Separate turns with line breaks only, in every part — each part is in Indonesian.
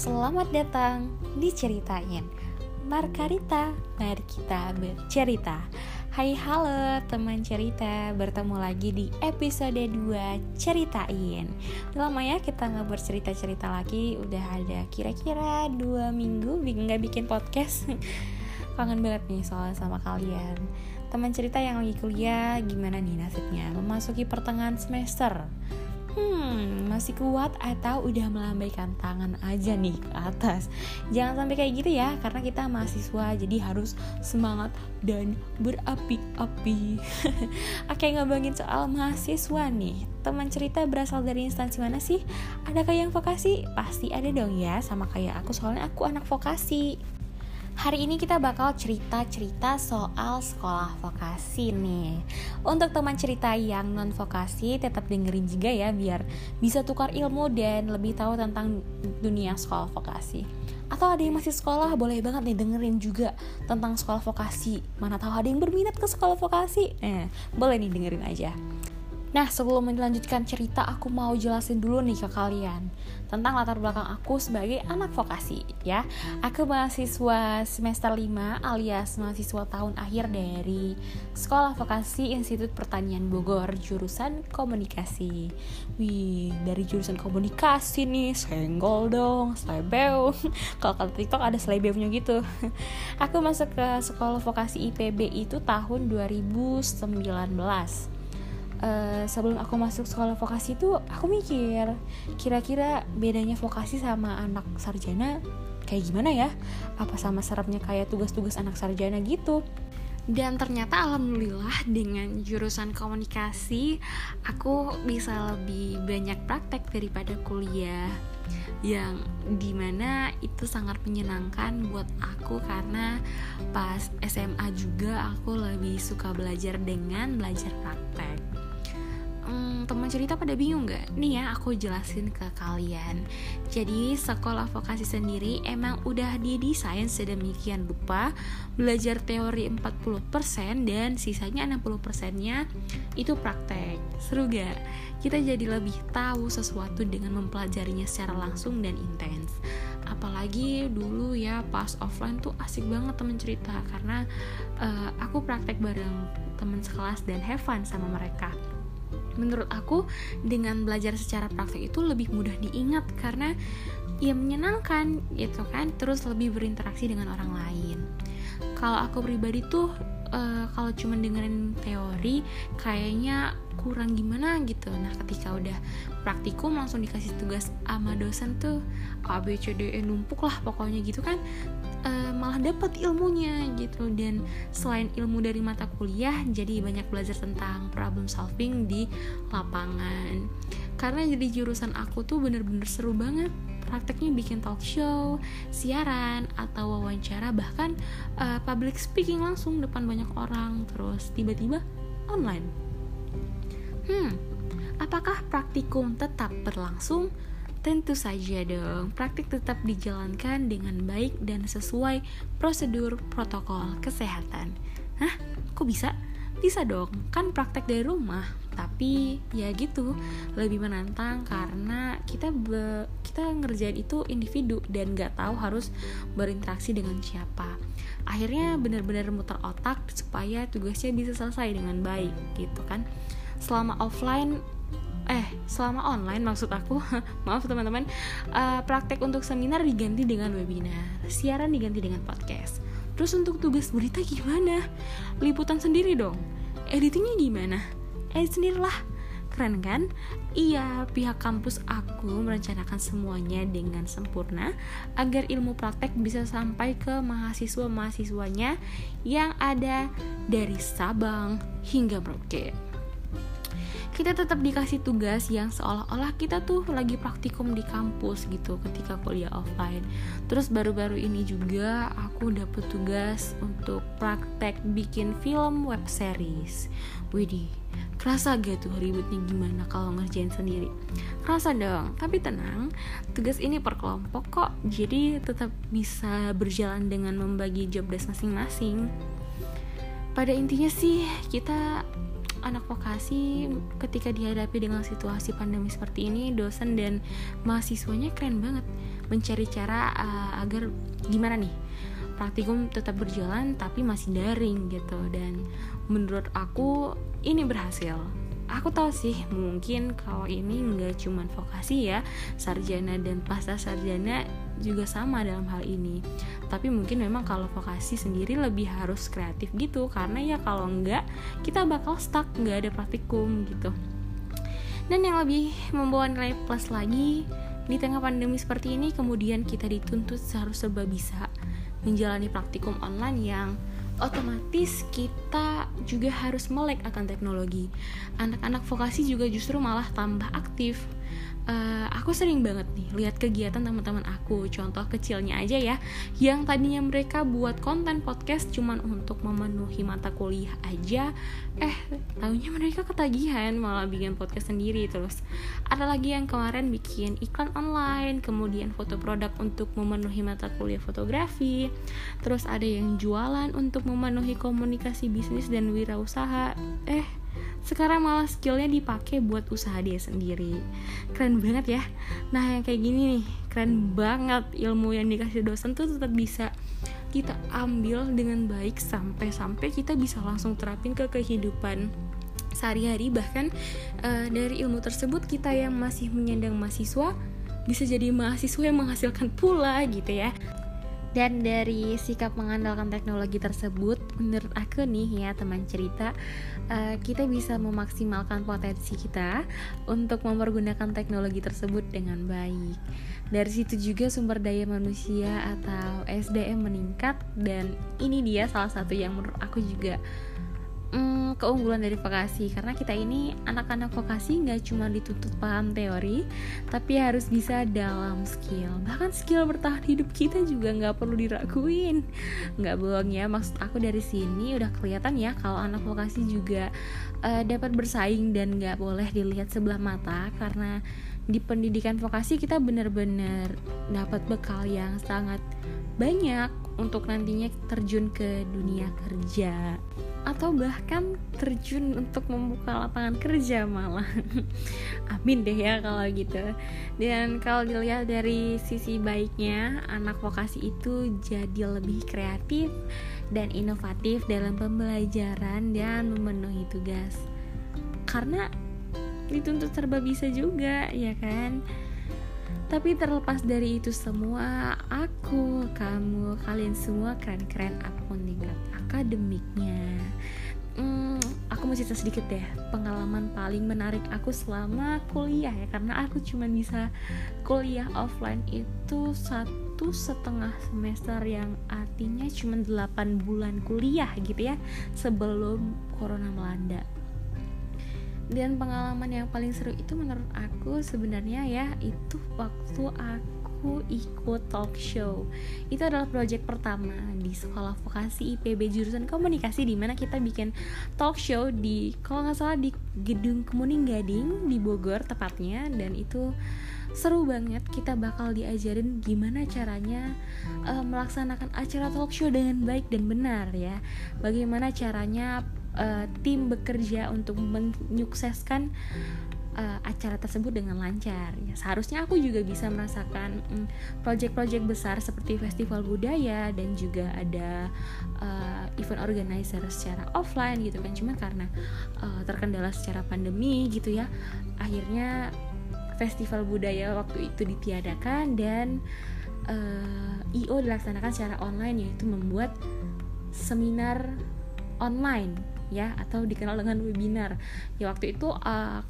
Selamat datang di Ceritain. Markarita, mari kita bercerita. Hai halo teman cerita. Bertemu lagi di episode 2 Ceritain. Lama ya kita nggak bercerita-cerita lagi. Udah ada kira-kira 2 minggu nggak bikin podcast. Kangen banget nih soalnya sama kalian. Teman cerita yang lagi kuliah gimana nih nasibnya? Memasuki pertengahan semester Hmm, masih kuat atau udah melambaikan tangan aja nih ke atas Jangan sampai kayak gitu ya Karena kita mahasiswa jadi harus semangat dan berapi-api Oke ngomongin soal mahasiswa nih Teman cerita berasal dari instansi mana sih? Adakah yang vokasi? Pasti ada dong ya Sama kayak aku soalnya aku anak vokasi Hari ini kita bakal cerita-cerita soal sekolah vokasi nih. Untuk teman cerita yang non vokasi tetap dengerin juga ya biar bisa tukar ilmu dan lebih tahu tentang dunia sekolah vokasi. Atau ada yang masih sekolah boleh banget nih dengerin juga tentang sekolah vokasi. Mana tahu ada yang berminat ke sekolah vokasi. Eh, boleh nih dengerin aja. Nah, sebelum melanjutkan cerita, aku mau jelasin dulu nih ke kalian tentang latar belakang aku sebagai anak vokasi ya. Aku mahasiswa semester 5 alias mahasiswa tahun akhir dari Sekolah Vokasi Institut Pertanian Bogor jurusan komunikasi. Wih, dari jurusan komunikasi nih, senggol dong, slebeu. Kalau kata TikTok ada slebeunya gitu. Aku masuk ke Sekolah Vokasi IPB itu tahun 2019 uh, sebelum aku masuk sekolah vokasi itu aku mikir kira-kira bedanya vokasi sama anak sarjana kayak gimana ya? Apa sama serapnya kayak tugas-tugas anak sarjana gitu? Dan ternyata alhamdulillah dengan jurusan komunikasi aku bisa lebih banyak praktek daripada kuliah. Yang di mana itu sangat menyenangkan buat aku karena pas SMA juga aku lebih suka belajar dengan belajar praktek teman cerita pada bingung gak? Nih ya aku jelasin ke kalian Jadi sekolah vokasi sendiri emang udah didesain sedemikian rupa Belajar teori 40% dan sisanya 60% nya itu praktek Seru gak? Kita jadi lebih tahu sesuatu dengan mempelajarinya secara langsung dan intens apalagi dulu ya pas offline tuh asik banget temen cerita karena uh, aku praktek bareng temen sekelas dan have fun sama mereka menurut aku dengan belajar secara praktek itu lebih mudah diingat karena ya menyenangkan gitu kan? Terus lebih berinteraksi dengan orang lain. Kalau aku pribadi tuh uh, kalau cuma dengerin teori kayaknya kurang gimana gitu. Nah ketika udah praktikum langsung dikasih tugas sama dosen tuh A B C D E numpuk lah pokoknya gitu kan uh, malah dapat ilmunya gitu. Dan selain ilmu dari mata kuliah jadi banyak belajar tentang problem solving di lapangan. Karena jadi jurusan aku tuh bener-bener seru banget. Prakteknya bikin talk show, siaran, atau wawancara, bahkan uh, public speaking langsung depan banyak orang, terus tiba-tiba online. Hmm, apakah praktikum tetap berlangsung? Tentu saja dong, praktik tetap dijalankan dengan baik dan sesuai prosedur protokol kesehatan. Hah? Kok bisa? Bisa dong, kan praktek dari rumah. Tapi ya gitu, lebih menantang karena kita be, kita ngerjain itu individu dan gak tahu harus berinteraksi dengan siapa. Akhirnya benar-benar muter otak supaya tugasnya bisa selesai dengan baik gitu kan. Selama offline eh selama online maksud aku maaf teman-teman uh, praktek untuk seminar diganti dengan webinar siaran diganti dengan podcast. Terus untuk tugas berita gimana? Liputan sendiri dong. Editingnya gimana? Edit sendirilah. Keren kan? Iya pihak kampus aku merencanakan semuanya dengan sempurna agar ilmu praktek bisa sampai ke mahasiswa-mahasiswanya yang ada dari Sabang hingga Merauke kita tetap dikasih tugas yang seolah-olah kita tuh lagi praktikum di kampus gitu ketika kuliah offline. Terus baru-baru ini juga aku dapet tugas untuk praktek bikin film web series. Widih, kerasa gak tuh ribetnya gimana kalau ngerjain sendiri? Kerasa dong, tapi tenang, tugas ini per kelompok kok, jadi tetap bisa berjalan dengan membagi job desk masing-masing. Pada intinya sih, kita anak vokasi ketika dihadapi dengan situasi pandemi seperti ini dosen dan mahasiswanya keren banget mencari cara uh, agar gimana nih praktikum tetap berjalan tapi masih daring gitu. Dan menurut aku ini berhasil. Aku tahu sih mungkin kalau ini nggak cuman vokasi ya sarjana dan pasca sarjana juga sama dalam hal ini. Tapi mungkin memang kalau vokasi sendiri lebih harus kreatif gitu karena ya kalau enggak kita bakal stuck nggak ada praktikum gitu. Dan yang lebih membawa nilai plus lagi di tengah pandemi seperti ini kemudian kita dituntut seharus serba bisa menjalani praktikum online yang otomatis kita juga harus melek akan teknologi. Anak-anak vokasi juga justru malah tambah aktif uh, aku sering banget nih lihat kegiatan teman-teman aku. Contoh kecilnya aja ya yang tadinya mereka buat konten podcast cuman untuk memenuhi mata kuliah aja. Eh tahunya mereka ketagihan malah bikin podcast sendiri terus. Ada lagi yang kemarin bikin iklan online kemudian foto produk untuk memenuhi mata kuliah fotografi. Terus ada yang jualan untuk memenuhi komunikasi bisnis dan wirausaha. Eh sekarang malah skillnya dipakai buat usaha dia sendiri. Keren banget ya. Nah yang kayak gini nih keren banget ilmu yang dikasih dosen tuh tetap bisa kita ambil dengan baik sampai-sampai kita bisa langsung terapin ke kehidupan sehari-hari. Bahkan uh, dari ilmu tersebut kita yang masih menyandang mahasiswa bisa jadi mahasiswa yang menghasilkan pula gitu ya dan dari sikap mengandalkan teknologi tersebut, menurut aku nih ya teman cerita, uh, kita bisa memaksimalkan potensi kita untuk mempergunakan teknologi tersebut dengan baik. Dari situ juga sumber daya manusia atau SDM meningkat dan ini dia salah satu yang menurut aku juga hmm, keunggulan dari vokasi. Karena kita ini anak-anak vokasi nggak cuma dituntut paham teori tapi harus bisa dalam skill. Bahkan skill bertahan hidup kita juga nggak perlu diraguin. Nggak bohong ya maksud aku dari sini udah kelihatan ya kalau anak vokasi juga uh, dapat bersaing dan nggak boleh dilihat sebelah mata. Karena di pendidikan vokasi kita benar-benar dapat bekal yang sangat banyak untuk nantinya terjun ke dunia kerja atau bahkan terjun untuk membuka lapangan kerja malah. Amin deh ya kalau gitu. Dan kalau dilihat dari sisi baiknya anak vokasi itu jadi lebih kreatif dan inovatif dalam pembelajaran dan memenuhi tugas. Karena dituntut serba bisa juga ya kan tapi terlepas dari itu semua, aku, kamu, kalian semua keren-keren apa pun tingkat akademiknya. Hmm, aku mau cerita sedikit deh. Pengalaman paling menarik aku selama kuliah ya. Karena aku cuma bisa kuliah offline itu satu setengah semester yang artinya cuma 8 bulan kuliah gitu ya. Sebelum corona melanda dan pengalaman yang paling seru itu menurut aku sebenarnya ya itu waktu aku ikut talk show. Itu adalah project pertama di sekolah vokasi IPB jurusan komunikasi di mana kita bikin talk show di kalau nggak salah di gedung Kemuning Gading di Bogor tepatnya. Dan itu seru banget kita bakal diajarin gimana caranya uh, melaksanakan acara talk show dengan baik dan benar ya. Bagaimana caranya uh, tim bekerja untuk menyukseskan uh, acara tersebut dengan lancar. Ya, seharusnya aku juga bisa merasakan um, project-project besar seperti festival budaya dan juga ada uh, event organizer secara offline gitu kan. Cuma karena uh, terkendala secara pandemi gitu ya, akhirnya festival budaya waktu itu ditiadakan dan uh, IO dilaksanakan secara online yaitu membuat seminar online ya atau dikenal dengan webinar. Ya waktu itu uh,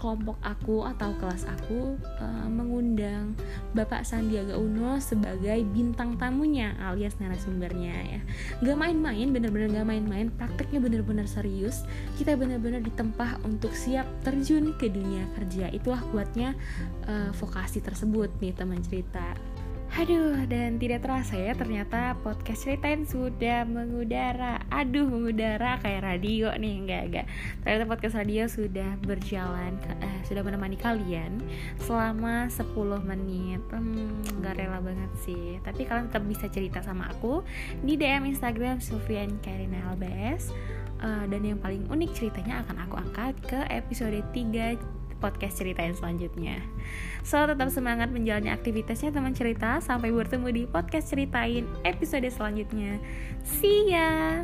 kelompok aku atau kelas aku uh, mengundang Bapak Sandiaga Uno sebagai bintang tamunya alias narasumbernya ya. Gak main-main, bener-bener gak main-main Prakteknya bener-bener serius. Kita bener-bener ditempah untuk siap terjun ke dunia kerja. Itulah kuatnya uh, vokasi tersebut nih teman cerita Aduh, dan tidak terasa ya ternyata podcast ceritain sudah mengudara. Aduh, mengudara kayak radio nih, enggak, enggak. Ternyata podcast radio sudah berjalan, eh, sudah menemani kalian selama 10 menit. Hmm, gak rela banget sih. Tapi kalian tetap bisa cerita sama aku di DM Instagram Sofian Karina LBS uh, Dan yang paling unik ceritanya akan aku angkat ke episode 3 podcast ceritain selanjutnya. So tetap semangat menjalani aktivitasnya teman cerita. Sampai bertemu di podcast ceritain episode selanjutnya. See ya.